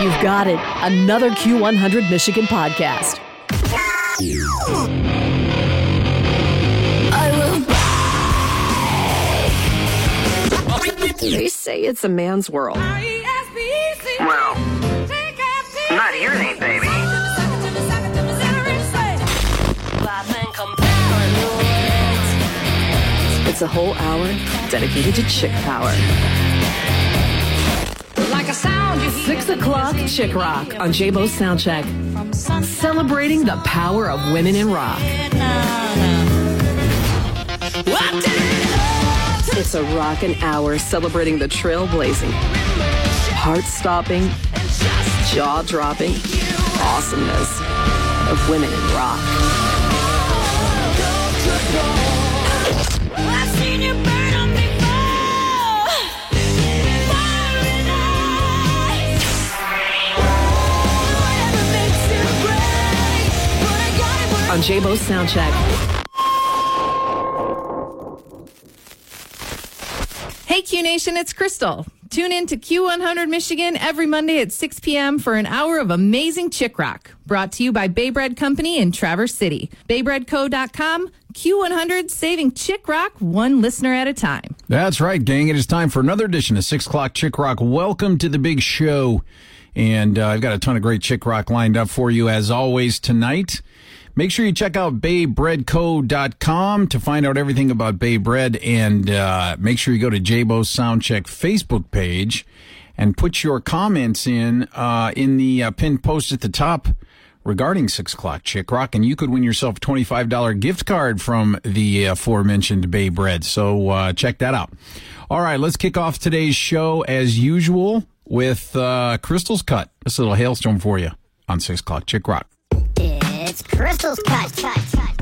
You've got it. Another Q100 Michigan podcast. They say it's a man's world. Well, not here, it ain't, baby. It's a whole hour dedicated to chick power. Six o'clock Chick Rock on J-Bo's Soundcheck. Celebrating the power of women in rock. It's a rockin' hour celebrating the trailblazing, heart-stopping, jaw-dropping awesomeness of women in rock. On J-Bo's Soundcheck. Hey, Q Nation, it's Crystal. Tune in to Q100 Michigan every Monday at 6 p.m. for an hour of amazing chick rock. Brought to you by Bay Bread Company in Traverse City. BayBreadCo.com, Q100, saving chick rock one listener at a time. That's right, gang. It is time for another edition of Six O'clock Chick Rock. Welcome to the big show. And uh, I've got a ton of great Chick Rock lined up for you as always tonight. Make sure you check out baybreadco.com to find out everything about Bay Bread. And uh, make sure you go to J-Bo's Soundcheck Facebook page and put your comments in uh, in the uh, pinned post at the top regarding 6 o'clock Chick Rock. And you could win yourself a $25 gift card from the aforementioned Bay Bread. So uh, check that out. All right, let's kick off today's show as usual with uh, Crystal's Cut. This little hailstorm for you on 6 o'clock Chick Rock. It's Crystal's cut. cut, cut.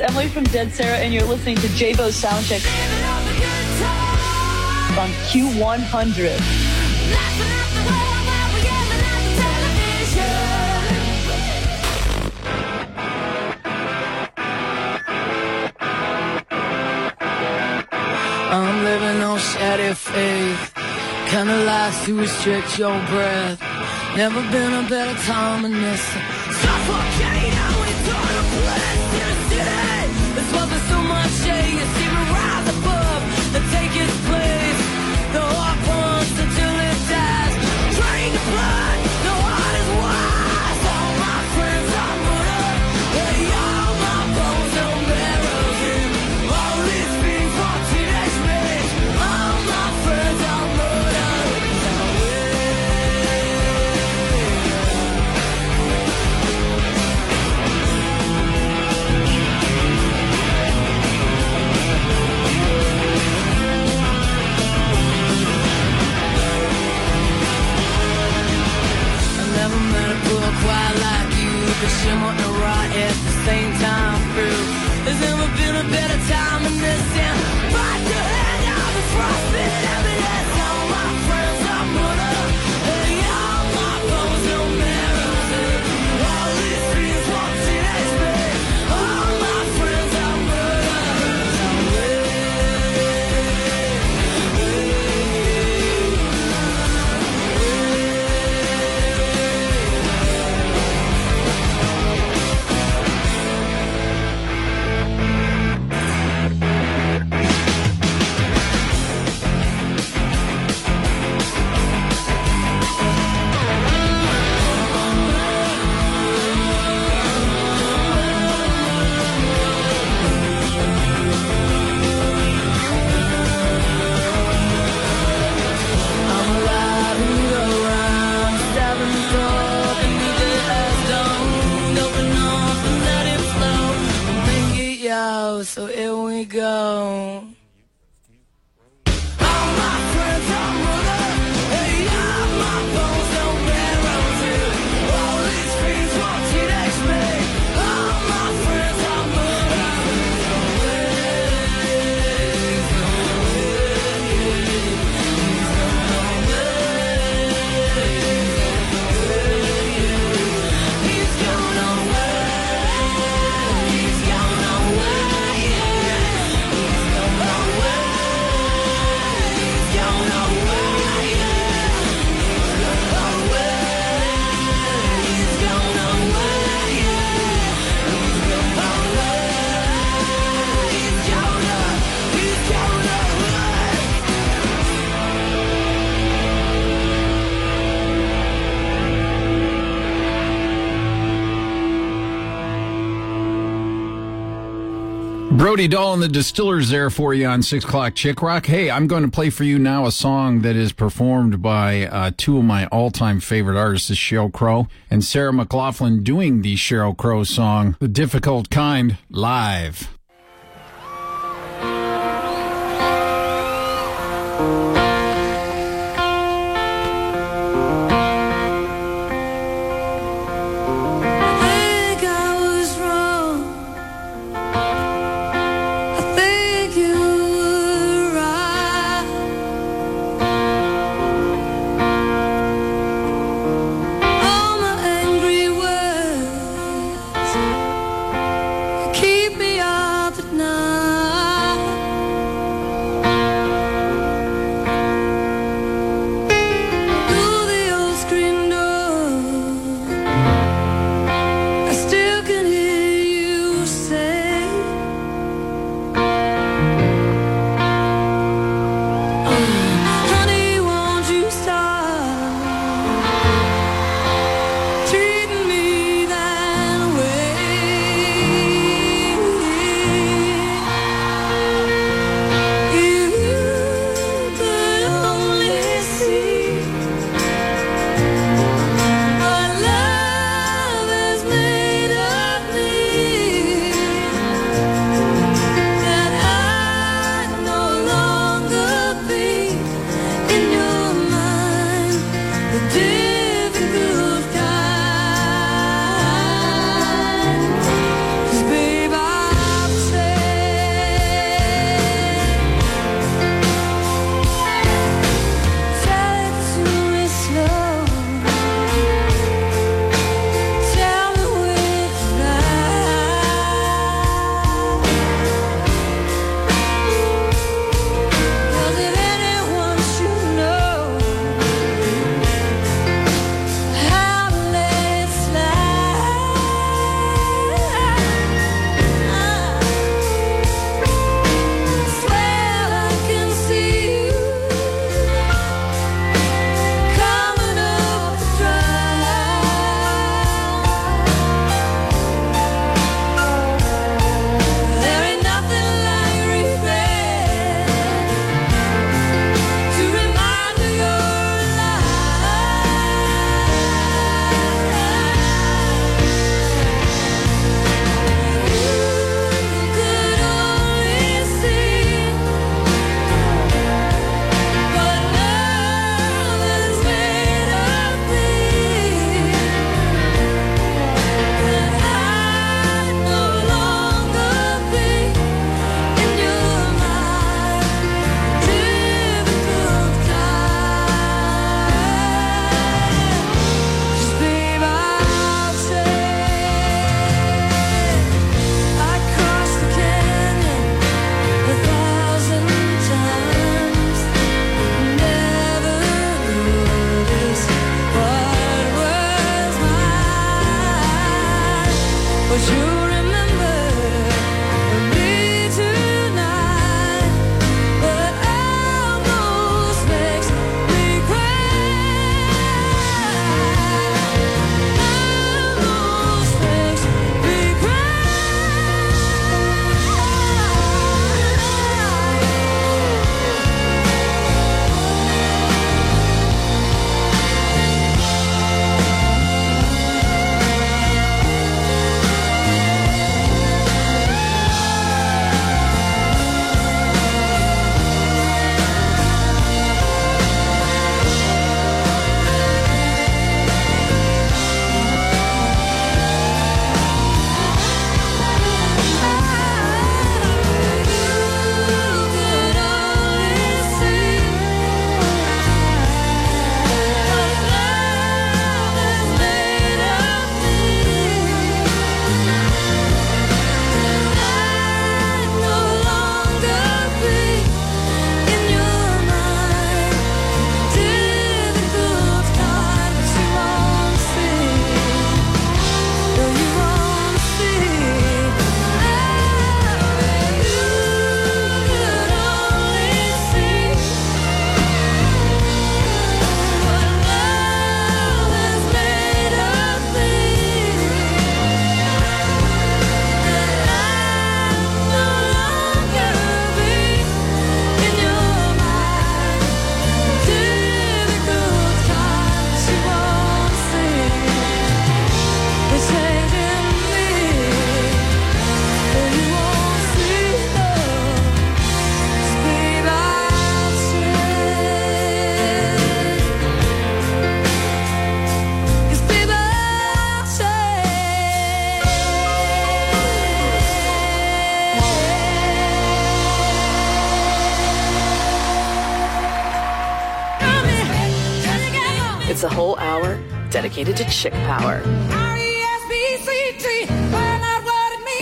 Emily from Dead Sara, and you're listening to J-Bo's Soundcheck on Q100. I'm living on shattered faith. Kinda lies to restrict your breath. Never been a better time than this. Suffocating The shimmer and right at the same time through. There's never been a better time in this town. Brody Dalle and the Distillers there for you on 6 o'clock Chick Rock. Hey, I'm going to play for you now a song that is performed by uh, two of my all time favorite artists, Sheryl Crow and Sarah McLachlan, doing the Sheryl Crow song, The Difficult Kind, live.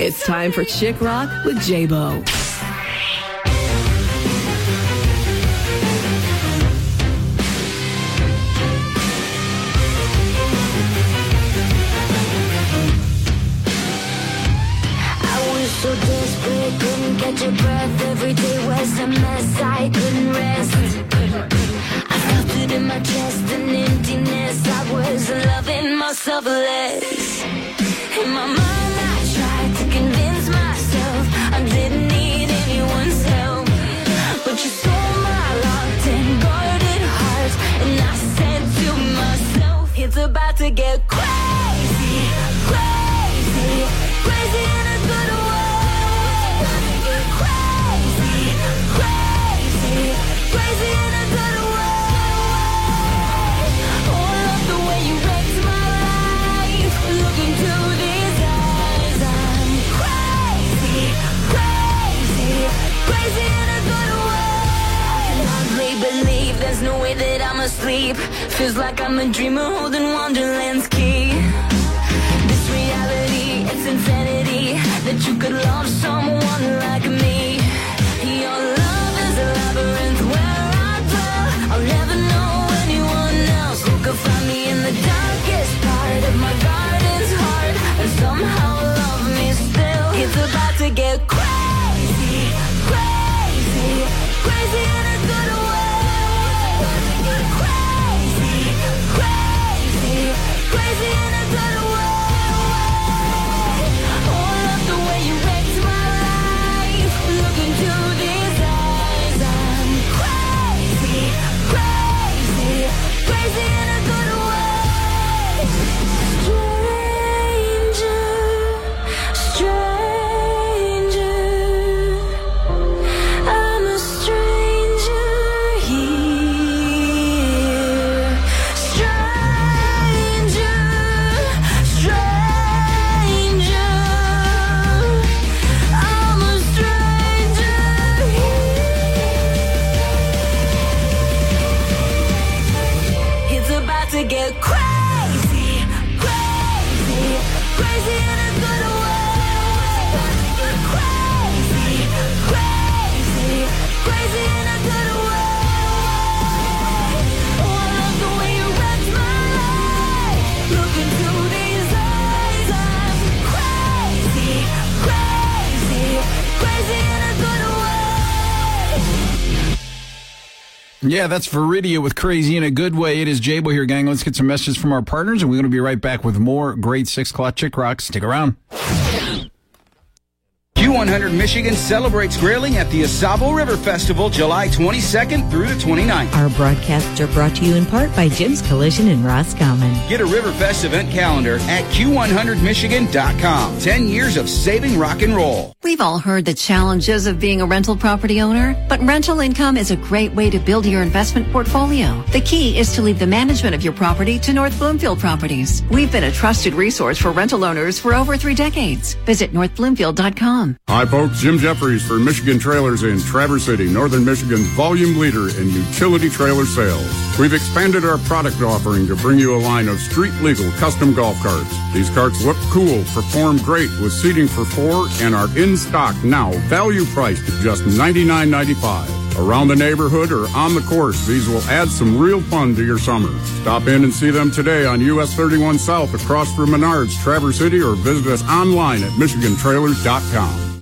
It's time for Chick Rock with J-Bo. Feels like I'm a dreamer holding Wonderland's Yeah, that's Veridia with Crazy in a Good Way. It is Jabo here, gang. Let's get some messages from our partners, and we're going to be right back with more great 6 o'clock Chick Rock. Stick around. Q100 Michigan celebrates grilling at the Au Sable River Festival July 22nd through the 29th. Our broadcasts are brought to you in part by Jim's Collision in Roscommon. Get a Riverfest event calendar at Q100Michigan.com. 10 years of saving rock and roll. We've all heard the challenges of being a rental property owner, but rental income is a great way to build your investment portfolio. The key is to leave the management of your property to North Bloomfield Properties. We've been a trusted resource for rental owners for over three decades. Visit northbloomfield.com. Hi, folks. Jim Jeffries for Michigan Trailers in Traverse City, Northern Michigan's volume leader in utility trailer sales. We've expanded our product offering to bring you a line of street legal custom golf carts. These carts look cool, perform great with seating for four, and are in stock now, value priced at just $99.95. Around the neighborhood or on the course, these will add some real fun to your summer. Stop in and see them today on US 31 South across from Menards, Traverse City, or visit us online at MichiganTrailers.com.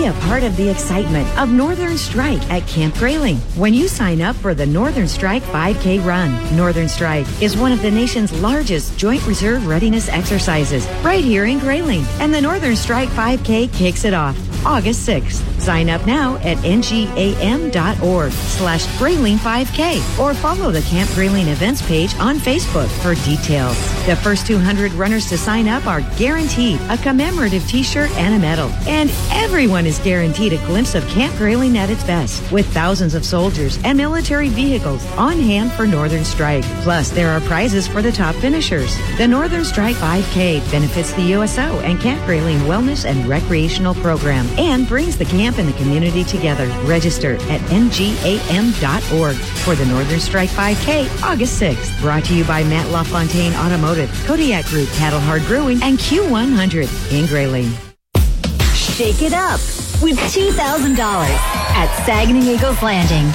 Be a part of the excitement of Northern Strike at Camp Grayling when you sign up for the Northern Strike 5K run. Northern Strike is one of the nation's largest joint reserve readiness exercises right here in Grayling, and the Northern Strike 5K kicks it off August 6th. Sign up now at ngam.org slash Grayling 5K or follow the Camp Grayling events page on Facebook for details. The first 200 runners to sign up are guaranteed a commemorative t-shirt and a medal. And everyone is guaranteed a glimpse of Camp Grayling at its best with thousands of soldiers and military vehicles on hand for Northern Strike. Plus, there are prizes for the top finishers. The Northern Strike 5K benefits the USO and Camp Grayling Wellness and Recreational Program. and brings the camp and the community together. Register at ngam.org for the Northern Strike 5K August 6th. Brought to you by Matt LaFontaine Automotive, Kodiak Group, Paddle Hard Brewing, and Q100 in Grayling. Shake it up with $2,000 at Saganing Eagles Landing.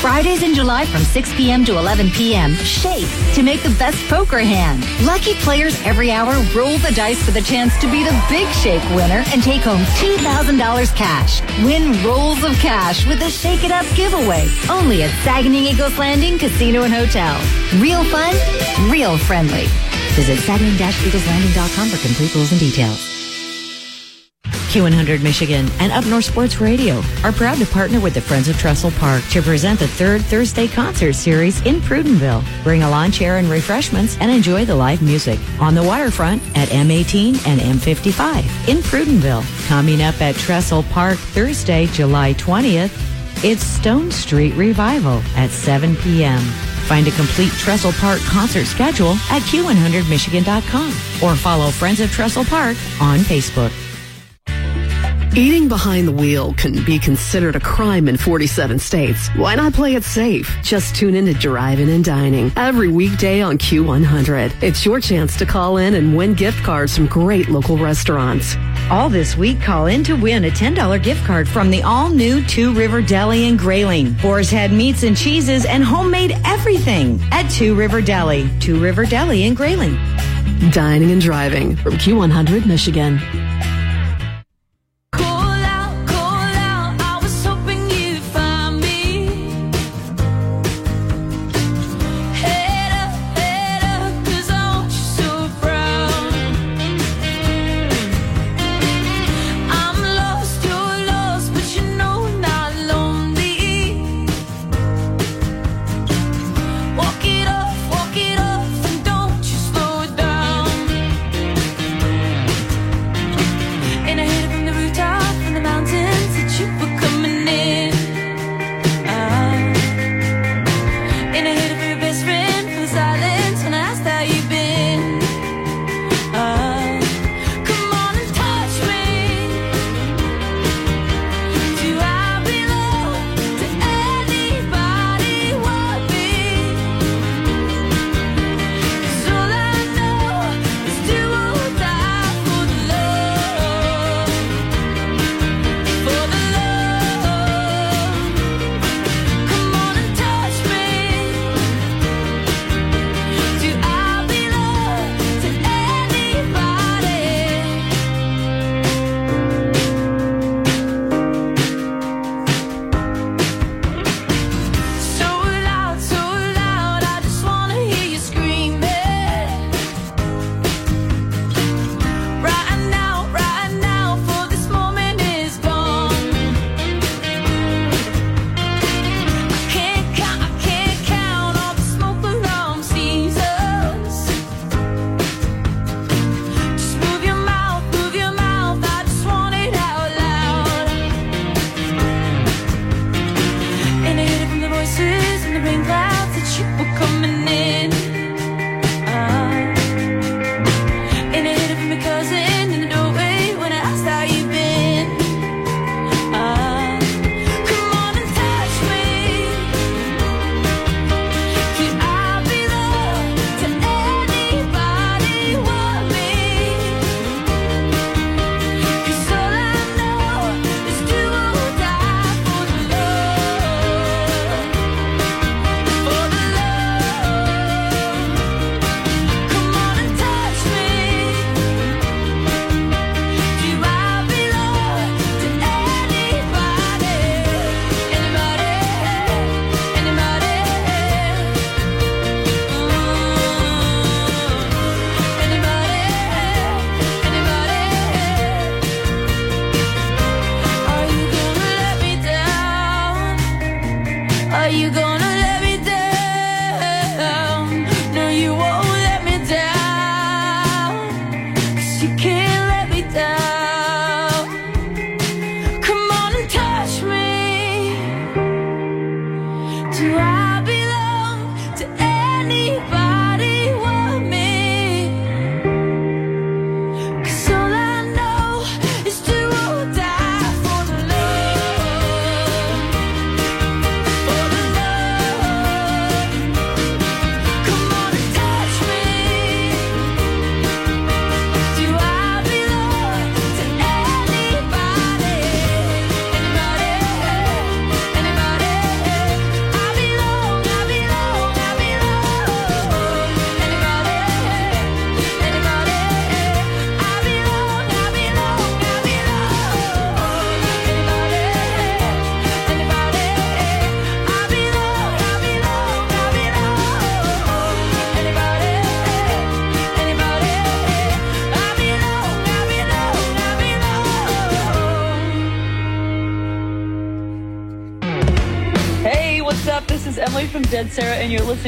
Fridays in July from 6 p.m. to 11 p.m. Shake to make the best poker hand. Lucky players every hour roll the dice for the chance to be the big shake winner and take home $2,000 cash. Win rolls of cash with the Shake It Up giveaway. Only at Saganing Eagles Landing Casino and Hotel. Real fun, real friendly. Visit saganing-eagleslanding.com for complete rules and details. Q100 Michigan and Up North Sports Radio are proud to partner with the Friends of Trestle Park to present the third Thursday concert series in Prudenville. Bring a lawn chair and refreshments and enjoy the live music on the waterfront at M18 and M55 in Prudenville. Coming up at Trestle Park Thursday, July 20th, it's Stone Street Revival at 7 p.m. Find a complete Trestle Park concert schedule at Q100Michigan.com or follow Friends of Trestle Park on Facebook. Eating behind the wheel can be considered a crime in 47 states. Why not play it safe? Just tune in to Driving and Dining every weekday on Q100. It's your chance to call in and win gift cards from great local restaurants. All this week, call in to win a $10 gift card from the all new Two River Deli in Grayling. Boar's Head meats and cheeses and homemade everything at Two River Deli. Two River Deli in Grayling. Dining and Driving from Q100 Michigan.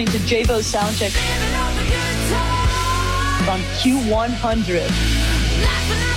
listening to Jabo Soundcheck on Q100.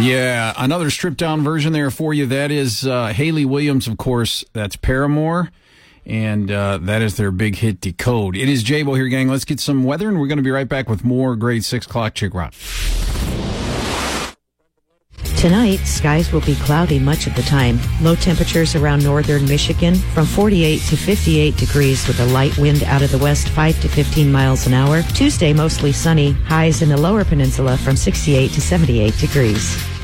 Yeah, another stripped down version there for you. That is uh, Hayley Williams, of course. That's Paramore. And uh, that is their big hit, Decode. It is Jabo here, gang. Let's get some weather, and we're going to be right back with more grade six clock chick rock. Tonight, skies will be cloudy much of the time. Low temperatures around northern Michigan from 48 to 58 degrees with a light wind out of the west 5 to 15 miles an hour. Tuesday, mostly sunny. Highs in the lower peninsula from 68 to 78 degrees.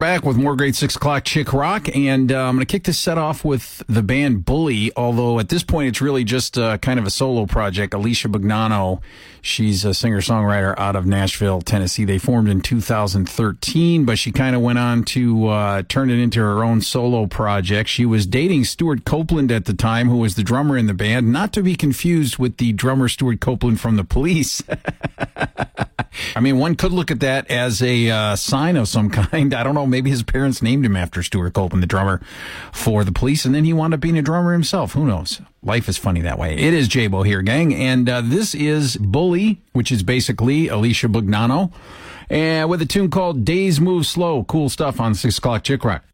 Back with more great six o'clock chick rock, and uh, I'm going to kick this set off with the band Bully. Although at this point it's really just uh, kind of a solo project. Alicia Bognanno, she's a singer songwriter out of Nashville, Tennessee. They formed in 2013, but she kind of went on to uh, turn it into her own solo project. She was dating Stewart Copeland at the time, who was the drummer in the band, not to be confused with the drummer Stewart Copeland from the Police. I mean, one could look at that as a uh, sign of some kind. I don't know. Maybe his parents named him after Stewart Copeland, the drummer for the police, and then he wound up being a drummer himself. Who knows? Life is funny that way. It is Jabo here, gang, and uh, this is Bully, which is basically Alicia Bognanno, and with a tune called "Days Move Slow." Cool stuff on Six O'clock Chick Rock.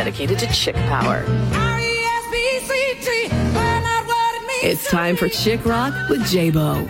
Dedicated to chick power. It's time for Chick Rock with Jabo.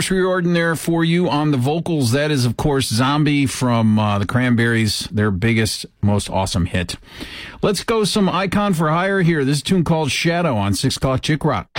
anniversary there for you on the vocals. That is, of course, Zombie from uh, the Cranberries, their biggest, most awesome hit. Let's go some Icon for Hire here. This tune called Shadow on 6 o'clock Chick Rock.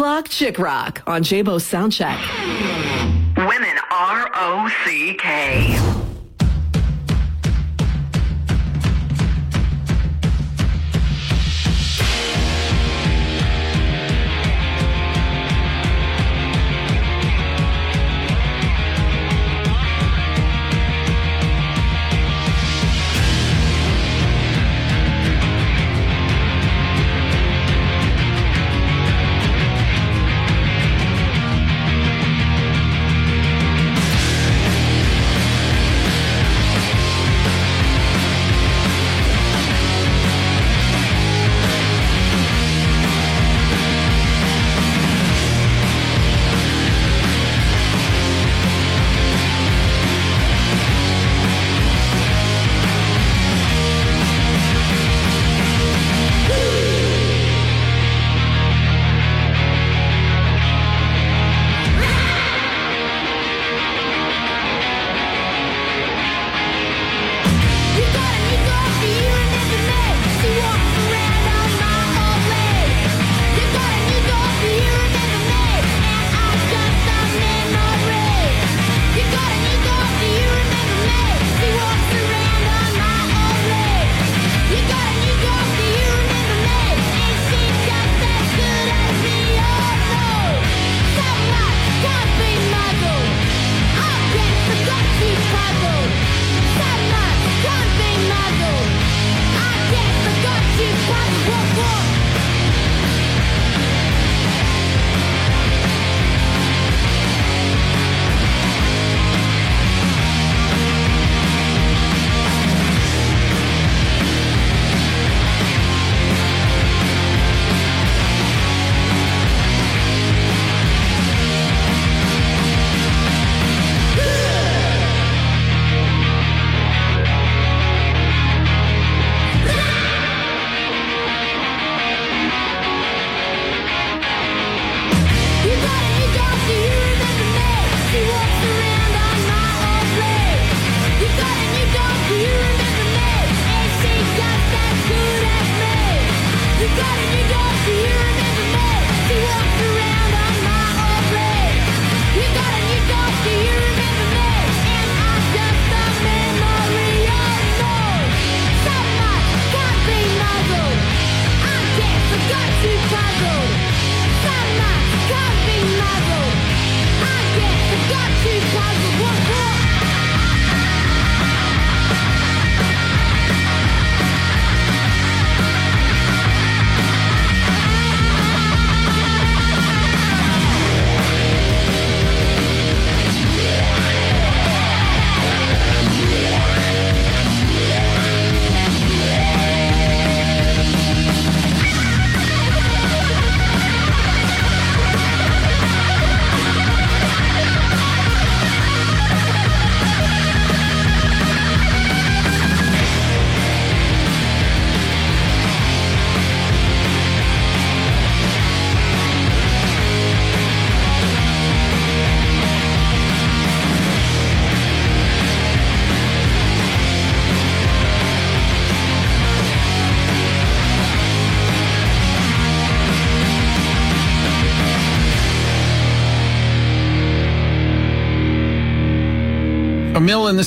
O'clock Chick Rock on Jabo Soundcheck. Women R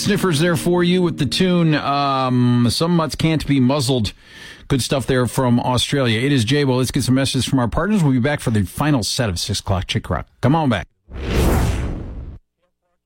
Sniffers there for you with the tune um, Some Mutts Can't Be Muzzled. Good stuff there from Australia. It is Jabo. Let's get some messages from our partners. We'll be back for the final set of 6 o'clock Chick Rock. Come on back.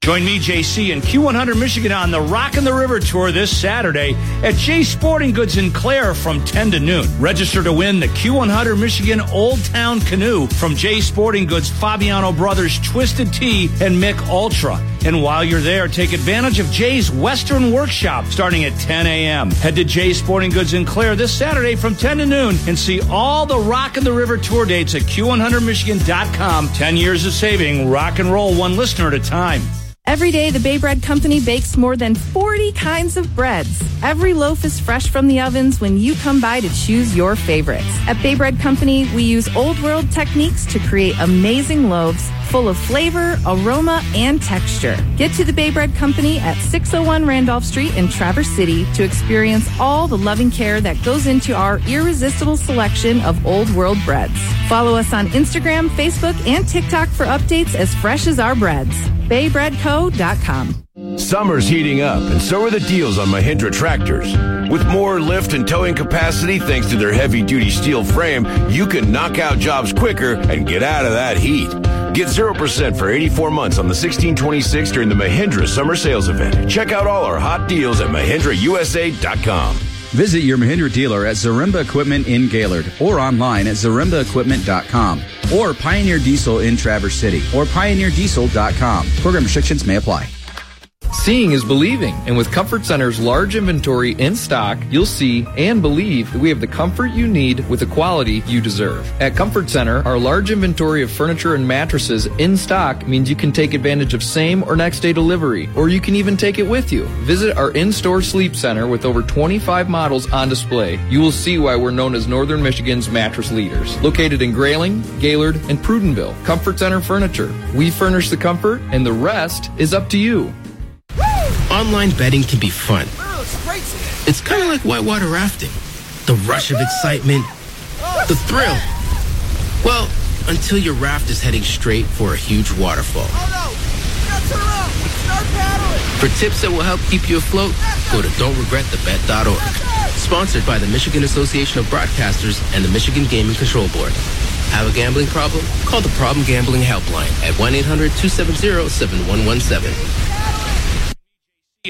Join me, JC, and Q100 Michigan on the Rockin' the River Tour this Saturday at J Sporting Goods in Clare from 10 to noon. Register to win the Q100 Michigan Old Town Canoe from J Sporting Goods Fabiano Brothers Twisted Tea and Mich Ultra. And while you're there, take advantage of Jay's Western Workshop starting at 10 a.m. Head to Jay's Sporting Goods in Clare this Saturday from 10 to noon and see all the Rockin' the River Tour dates at Q100Michigan.com. 10 years of saving, rock and roll one listener at a time. Every day, the Bay Bread Company bakes more than 40 kinds of breads. Every loaf is fresh from the ovens when you come by to choose your favorites. At Bay Bread Company, we use old world techniques to create amazing loaves full of flavor, aroma, and texture. Get to the Bay Bread Company at 601 Randolph Street in Traverse City to experience all the loving care that goes into our irresistible selection of old world breads. Follow us on Instagram, Facebook, and TikTok for updates as fresh as our breads. BayBreadCo.com. Summer's heating up, and so are the deals on Mahindra tractors. With more lift and towing capacity thanks to their heavy duty steel frame, you can knock out jobs quicker and get out of that heat. Get 0% for 84 months on the 1626 during the Mahindra Summer Sales Event. Check out all our hot deals at MahindraUSA.com. Visit your Mahindra dealer at Zaremba Equipment in Gaylord or online at zarembaequipment.com or Pioneer Diesel in Traverse City or pioneerdiesel.com. Program restrictions may apply. Seeing is believing, and with Comfort Center's large inventory in stock, you'll see and believe that we have the comfort you need with the quality you deserve. At Comfort Center, our large inventory of furniture and mattresses in stock means you can take advantage of same or next day delivery, or you can even take it with you. Visit our in-store sleep center with over 25 models on display. You will see why we're known as Northern Michigan's mattress leaders. Located in Grayling, Gaylord, and Prudenville, Comfort Center Furniture. We furnish the comfort, and the rest is up to you. Online betting can be fun. It's kind of like whitewater rafting. The rush of excitement, the thrill. Well, until your raft is heading straight for a huge waterfall. For tips that will help keep you afloat, go to don'tregretthebet.org. Sponsored by the Michigan Association of Broadcasters and the Michigan Gaming Control Board. Have a gambling problem? Call the Problem Gambling Helpline at 1-800-270-7117.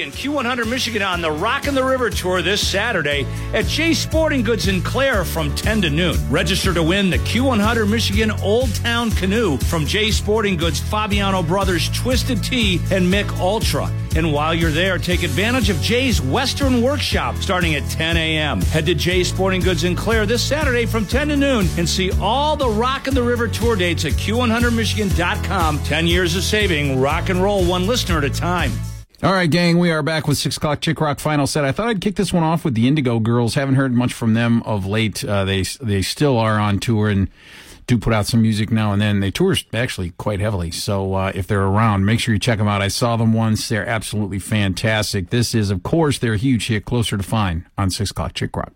And Q100 Michigan on the Rockin' the River Tour this Saturday at Jay Sporting Goods in Clare from 10 to noon. Register to win the Q100 Michigan Old Town Canoe from Jay Sporting Goods Fabiano Brothers Twisted Tea and Mich Ultra. And while you're there, take advantage of Jay's Western Workshop starting at 10 a.m. Head to Jay Sporting Goods in Clare this Saturday from 10 to noon and see all the Rock Rockin' the River Tour dates at Q100Michigan.com. 10 years of saving, rock and roll one listener at a time. All right, gang, we are back with 6 o'clock Chick Rock final set. I thought I'd kick this one off with the Indigo Girls. Haven't heard much from them of late. Uh, they they still are on tour and do put out some music now and then. They tour actually quite heavily. So uh, if they're around, make sure you check them out. I saw them once. They're absolutely fantastic. This is, of course, their huge hit, Closer to Fine, on 6 o'clock Chick Rock.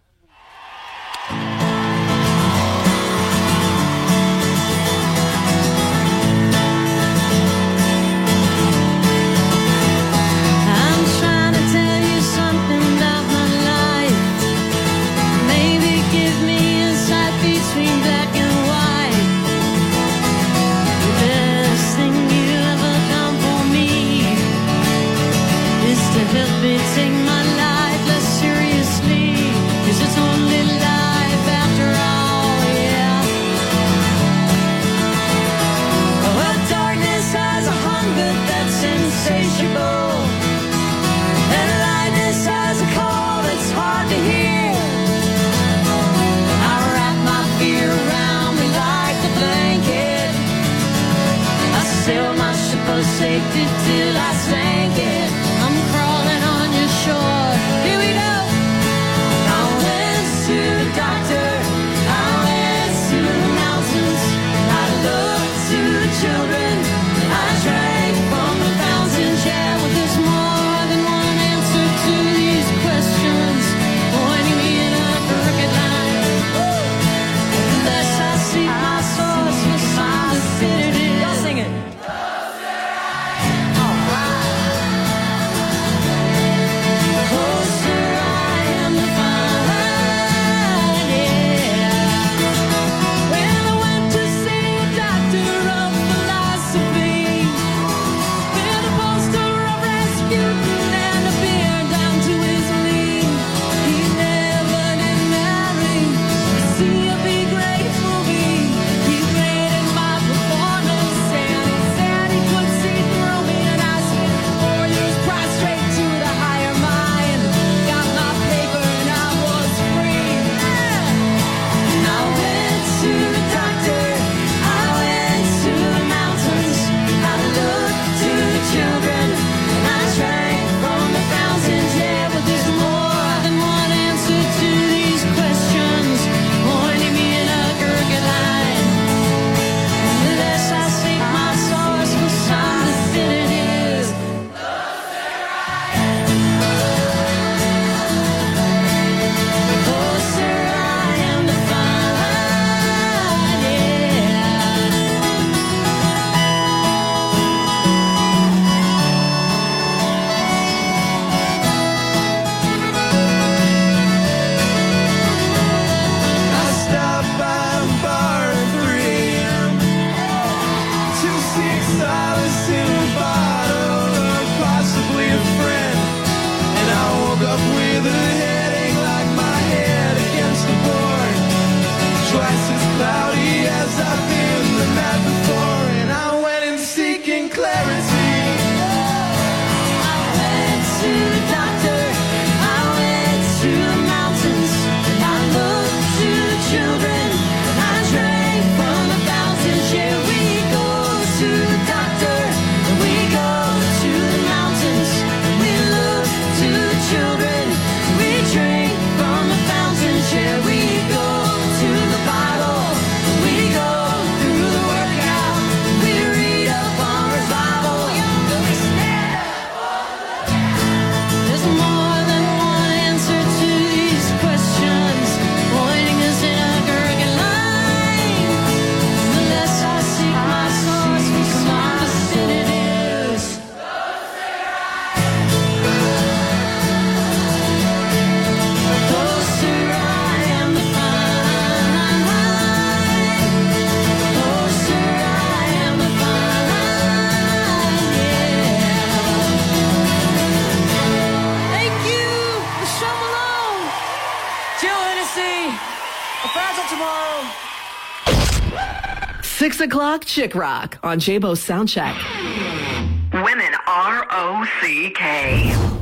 O'clock Chick Rock on Jabo Soundcheck. Women R O C K.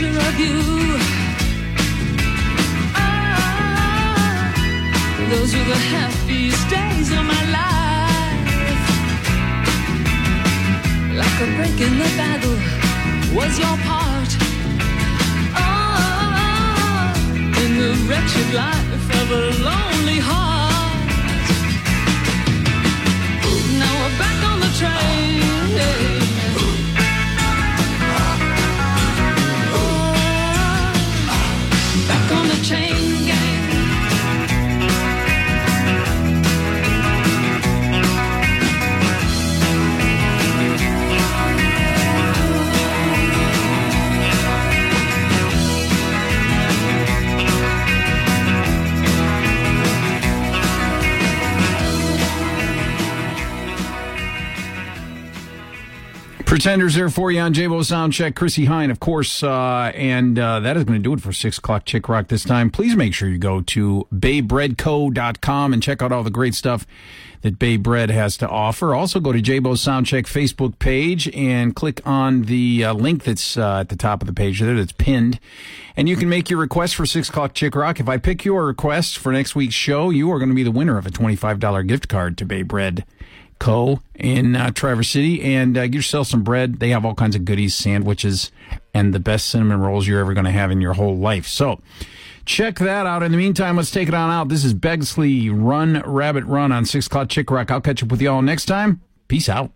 Picture of you. Ah, those were the happiest days of my life. Like a break in the battle was your part. Oh, in the wretched life of a lonely heart. Now we're back on the train. Back Pretenders there for you on Jabo Soundcheck. Chrissie Hynde, of course. Uh, and uh, that is going to do it for 6 o'clock Chick Rock this time. Please make sure you go to baybreadco.com and check out all the great stuff that Bay Bread has to offer. Also, go to Jabo Soundcheck Facebook page and click on the uh, link that's uh, at the top of the page there that's pinned. And you can make your request for 6 o'clock Chick Rock. If I pick your request for next week's show, you are going to be the winner of a $25 gift card to Bay Bread. Co. in uh, Traverse City and uh, get yourself some bread. They have all kinds of goodies, sandwiches, and the best cinnamon rolls you're ever going to have in your whole life. So check that out. In the meantime, let's take it on out. This is Begsley Run Rabbit Run on 6 o'clock Chick Rock. I'll catch up with you all next time. Peace out.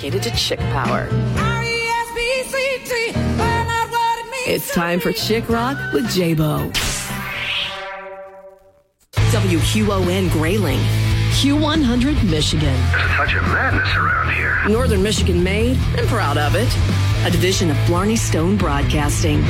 dedicated to chick power. It's time for Chick Rock with Jabo. WQON Grayling. Q100 Michigan. There's such a madness around here. Northern Michigan made and proud of it. A division of Blarney Stone Broadcasting.